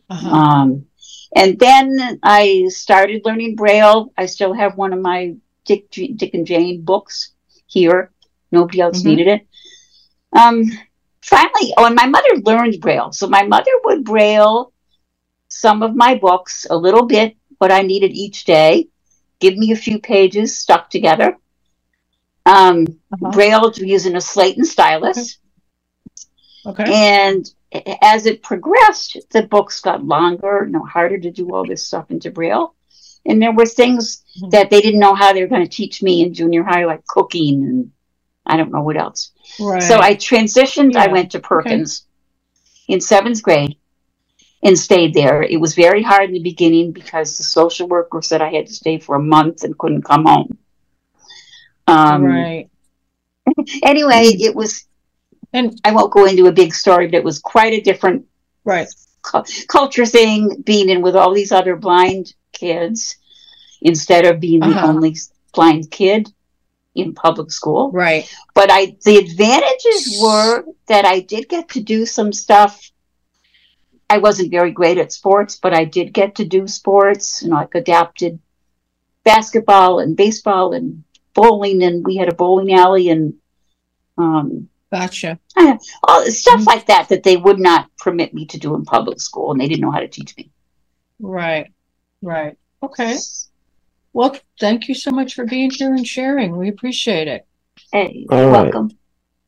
Uh-huh. Um, and then I started learning Braille. I still have one of my Dick, Dick and Jane books here. Nobody else Mhm. needed it. Um, finally, oh, and my mother learned Braille. So my mother would Braille some of my books, a little bit, what I needed each day, give me a few pages stuck together. Um, Uh-huh. Braille using a slate and stylus. Okay. And a- as it progressed, the books got longer, you know, harder to do all this stuff into Braille. And there were things Mhm. that they didn't know how they were going to teach me in junior high, like cooking and I don't know what else. Right. So I transitioned. I went to Perkins in seventh grade and stayed there. It was very hard in the beginning because the social worker said I had to stay for a month and couldn't come home. Um, right. <laughs> Anyway, it was, And I won't go into a big story, but it was quite a different right. cu- culture thing being in with all these other blind kids instead of being the Uh-huh. only blind kid in public school. Right. But I the advantages were that I did get to do some stuff. I wasn't very great at sports, but I did get to do sports, you know, like adapted basketball and baseball and bowling and we had a bowling alley and um Gotcha. <laughs> all stuff like that that they would not permit me to do in public school and they didn't know how to teach me. Right. Right. Okay. Well, thank you so much for being here and sharing. We appreciate it. Hey, All right. welcome.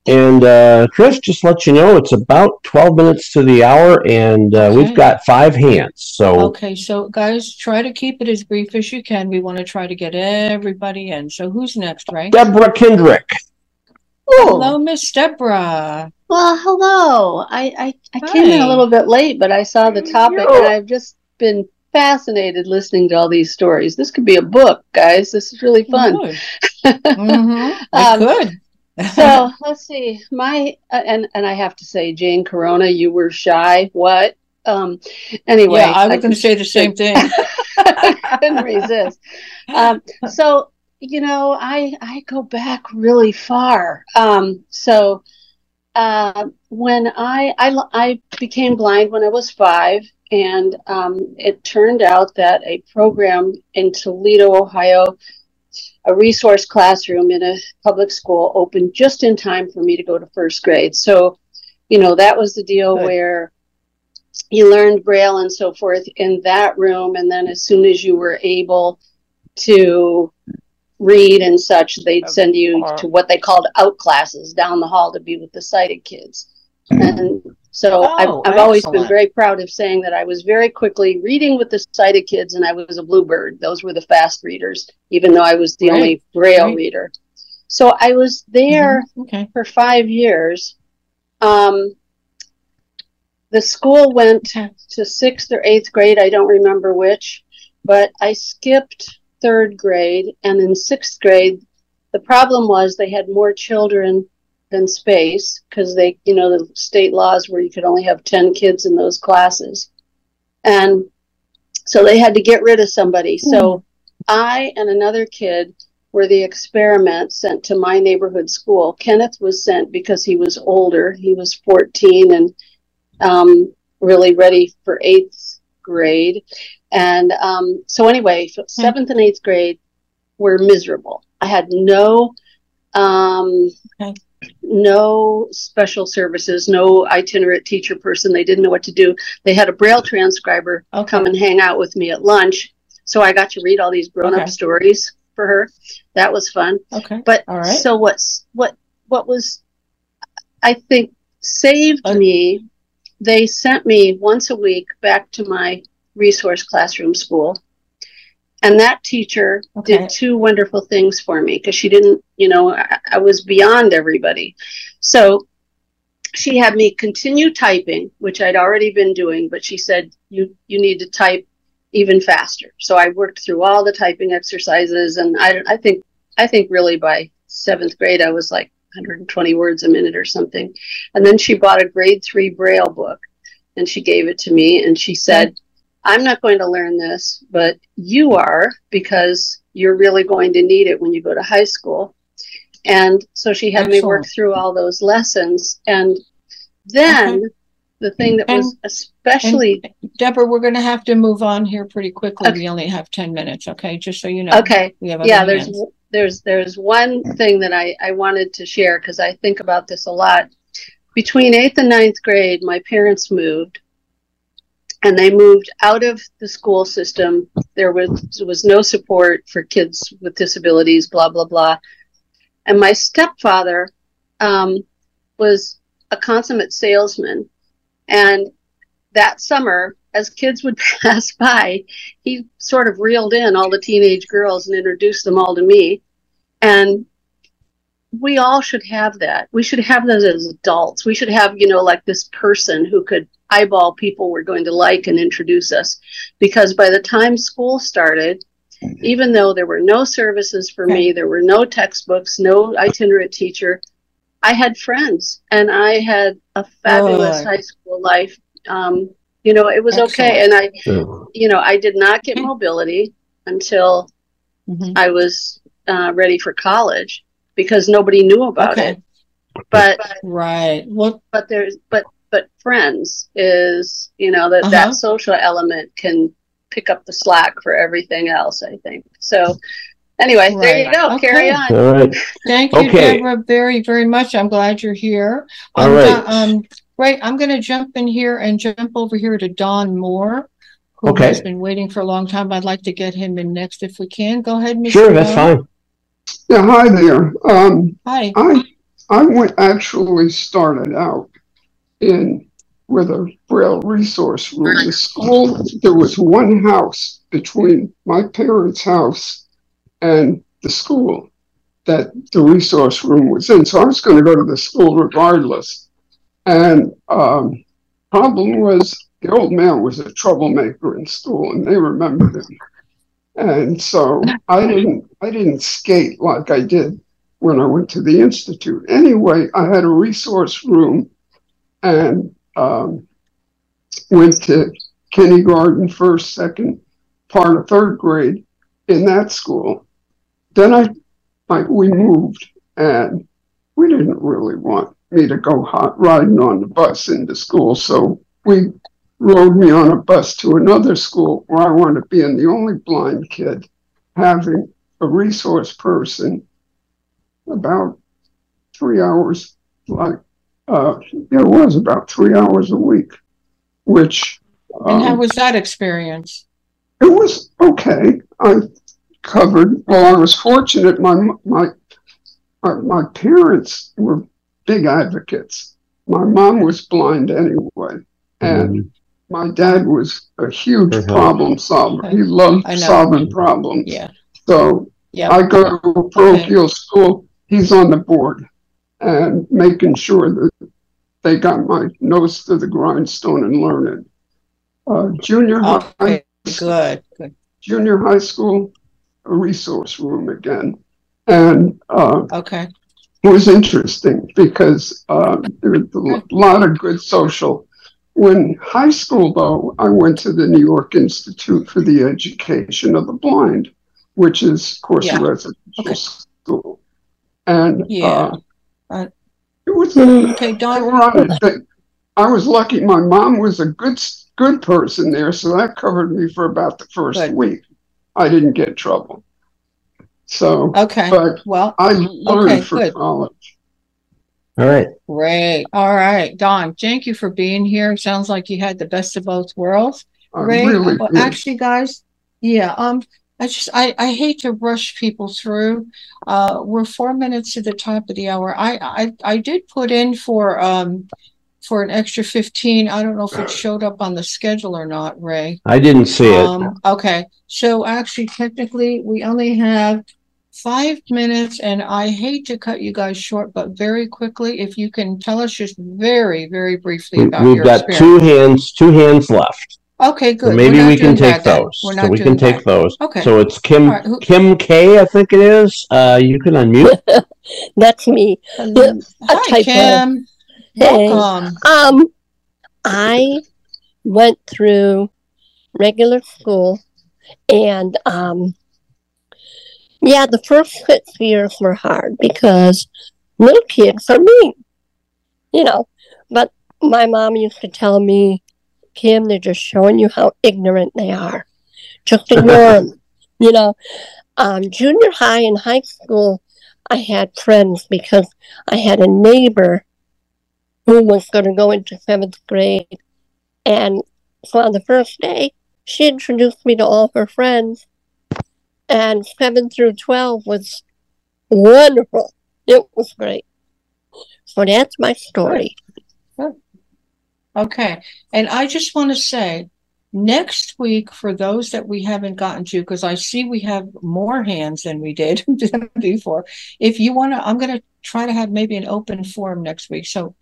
And uh, Chris, just let you know, it's about 12 minutes to the hour, and uh, Okay. we've got five hands. So Okay, so guys, try to keep it as brief as you can. We want to try to get everybody in. So who's next, right? Deborah Kendrick. Hello, Miss Deborah. Well, hello. I, I, I came in a little bit late, but I saw the topic and I've just been fascinated listening to all these stories. This could be a book, guys. This is really fun. <laughs> Mm-hmm. Um, could. so <laughs> let's see. My uh, and and I have to say, Jane Corona, you were shy. What? Um. Anyway, yeah, I was going to say the same thing. <laughs> I couldn't resist. Um, so you know, I I go back really far. Um, so uh, when I, I I became blind when I was five, and um, it turned out that a program in Toledo, Ohio, a resource classroom in a public school, opened just in time for me to go to first grade. So, you know, that was the deal Good. where you learned braille and so forth in that room and then as soon as you were able to read and such they'd send you to what they called out classes down the hall to be with the sighted kids. And so Oh, I've, I've always been very proud of saying that i was very quickly reading with the sighted kids and i was a bluebird. Those were the fast readers even though i was the Great, only braille great. reader. So i was there Okay. for five years. Um, the school went to sixth or eighth grade i don't remember which but i skipped third grade and in sixth grade the problem was they had more children than space because they you know the state laws where you could only have 10 kids in those classes. And so they had to get rid of somebody. So i and another kid were the experiment sent to my neighborhood school. Kenneth was sent because he was older. He was 14 and um, really ready for eighth grade. And um, so, anyway, f- seventh and eighth grade were miserable. I had no, um, no special services, no itinerant teacher person. They didn't know what to do. They had a braille transcriber come and hang out with me at lunch, so I got to read all these grown-up Okay. stories for her. That was fun. Okay. But All right. so what's what what was I think saved me. They sent me once a week back to my resource classroom school. And that teacher Okay. did two wonderful things for me because she didn't, you know, I, I was beyond everybody. So she had me continue typing, which I'd already been doing, but she said, you, you need to type even faster. So I worked through all the typing exercises and I, I think, I think really by seventh grade, I was like 120 words a minute or something. And then she bought a grade three Braille book and she gave it to me and she said, I'm not going to learn this, but you are because you're really going to need it when you go to high school. And so she had me work through all those lessons. And then uh-huh. the thing that was especially Deborah, we're going to have to move on here pretty quickly. We only have 10 minutes, okay? Just so you know. Okay. We have other yeah, there's hands. there's there's one thing that I I wanted to share because I think about this a lot. Between eighth and ninth grade, my parents moved, and they moved out of the school system. There was was no support for kids with disabilities. Blah blah blah. And my stepfather um, was a consummate salesman, and that summer, as kids would <laughs> pass by, he sort of reeled in all the teenage girls and introduced them all to me. And we all should have that. We should have that as adults. We should have, you know, like this person who could eyeball people we're going to like and introduce us. Because by the time school started, even though there were no services for me, there were no textbooks, no itinerant teacher, I had friends and I had a fabulous Good. high school life. Um, you know, it was okay. And I, you know, I did not get mobility until Mm-hmm. I was uh, ready for college because nobody knew about Okay. it. But right, well, but there's but but friends is you know that Uh-huh. that social element can pick up the slack for everything else. I think so. Anyway, there you Right. go. Carry on. All right. Thank you, Okay. Deborah, very, very much. I'm glad you're here. All Um, right. Don- Um, right, I'm going to jump in here and jump over here to Don Moore, who Okay. has been waiting for a long time. I'd like to get him in next if we can. Go ahead, Mr. Sure, that's Don. fine. Yeah, hi there. Um, Hi. I I went actually started out in with a braille resource room. The school there was one house between my parents' house and the school that the resource room was in. So I was going to go to the school regardless. And um, problem was the old man was a troublemaker in school, and they remembered him. And so I didn't I didn't skate like I did when I went to the institute. Anyway, I had a resource room and um, went to kindergarten, first, second, part of third grade in that school. Then I, I we moved and we didn't really want me to go hot riding on the bus into school, so we rode me on a bus to another school where I wound up being the only blind kid having a resource person about three hours, like, uh, it was about three hours a week, which And how um, was that experience? it was okay. I covered. Well, I was fortunate. My my my, my parents were big advocates. My mom was blind anyway, and my dad was a huge Mhm. problem solver. He loved solving problems. Yeah. So Yeah. I go to a parochial school. He's on the board and making sure that they got my nose to the grindstone and learning. Uh, junior high, good, good. junior high school, a resource room again, and uh, Okay. it was interesting because uh, there was a lot of good social. When high school, though, I went to the New York Institute for the Education of the Blind, which is, of course, Yeah. a residential school. And Yeah. Uh, it was okay, Don. I was lucky. My mom was a good good person there, so that covered me for about the first Good. week. I didn't get trouble. So Okay. but well, I learned okay, for good. college. All right. Great. All right, Don. Thank you for being here. Sounds like you had the best of both worlds. I Ray, really well, did. actually, guys, yeah. Um, I just I I hate to rush people through. Uh, we're four minutes to the top of the hour. I I I did put in for um for an extra 15. I don't know if it showed up on the schedule or not, Ray. I didn't see it. Um, okay, so actually, technically, we only have five minutes, and I hate to cut you guys short, but very quickly, if you can tell us just very, very briefly about We've your got two hands, two hands left. Okay, So good. maybe We're not we can doing take bad then. those. We're So not we can take bad. those. Okay. So it's Kim, All right, who- Kim K, I think it is. Uh, you can unmute. <laughs> That's me. Hello. A Hi, typo. Kim. Hey. Welcome. Um, I went through regular school, and um, yeah, the first six years were hard because little kids are mean, you know. But my mom used to tell me, Kim, they're just showing you how ignorant they are. Just ignore them, <laughs> you know. Um, junior high and high school, I had friends because I had a neighbor who was going to go into seventh grade. And so on the first day, she introduced me to all her friends. And seven through 12 was wonderful. It was great. So that's my story. Okay. And I just want to say next week, for those that we haven't gotten to, because I see we have more hands than we did <laughs> before. If you want to, I'm going to try to have maybe an open forum next week. So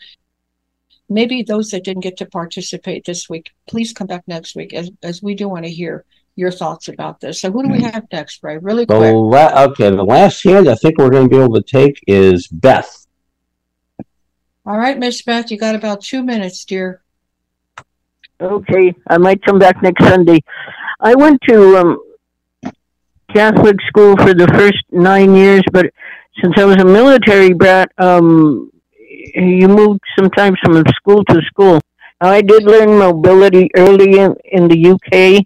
maybe those that didn't get to participate this week, please come back next week as, as we do want to hear your thoughts about this. So who do we hmm. have next, Ray? Really The quick. la- okay, the last hand I think we're going to be able to take is Beth. All right, Miss Beth, you got about two minutes, dear. Okay, I might come back next Sunday. I went to um, Catholic school for the first nine years, but since I was a military brat, um, you moved sometimes from school to school. Now, I did learn mobility early in, in the UK,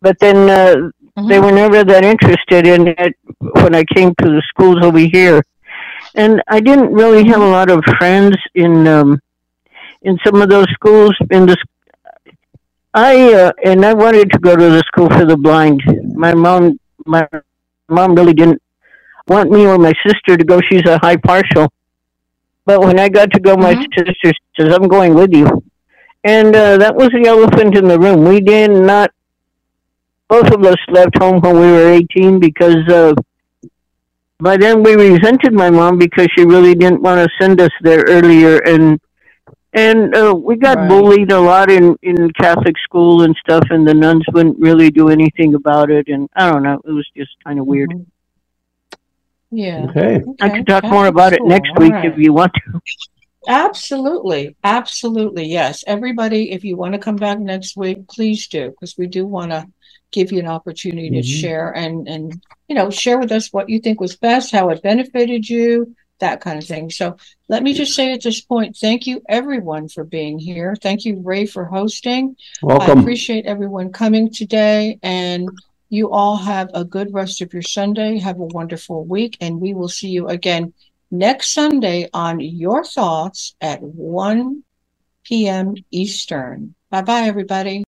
but then uh, they were never that interested in it when I came to the schools over here. And I didn't really have a lot of friends in um, in some of those schools. In the I uh, and I wanted to go to the school for the blind. My mom, my mom really didn't want me or my sister to go. She's a high partial. But when I got to go, my sister says, "I'm going with you," and uh, that was the elephant in the room. We did not. Both of us left home when we were 18 because uh, by then we resented my mom because she really didn't want to send us there earlier, and and uh, we got Right. bullied a lot in in Catholic school and stuff, and the nuns wouldn't really do anything about it, and I don't know, it was just kind of weird. Yeah. Okay. I can talk Catholic more about it next all week right. if you want to. Absolutely. Absolutely. Yes. Everybody, if you want to come back next week, please do, because we do want to give you an opportunity to Mhm. share and, and, you know, share with us what you think was best, how it benefited you, that kind of thing. So let me just say at this point, thank you everyone for being here. Thank you, Ray, for hosting. Welcome. I appreciate everyone coming today and you all have a good rest of your Sunday. Have a wonderful week and we will see you again next Sunday on Your Thoughts at 1 p.m. Eastern. Bye bye, everybody.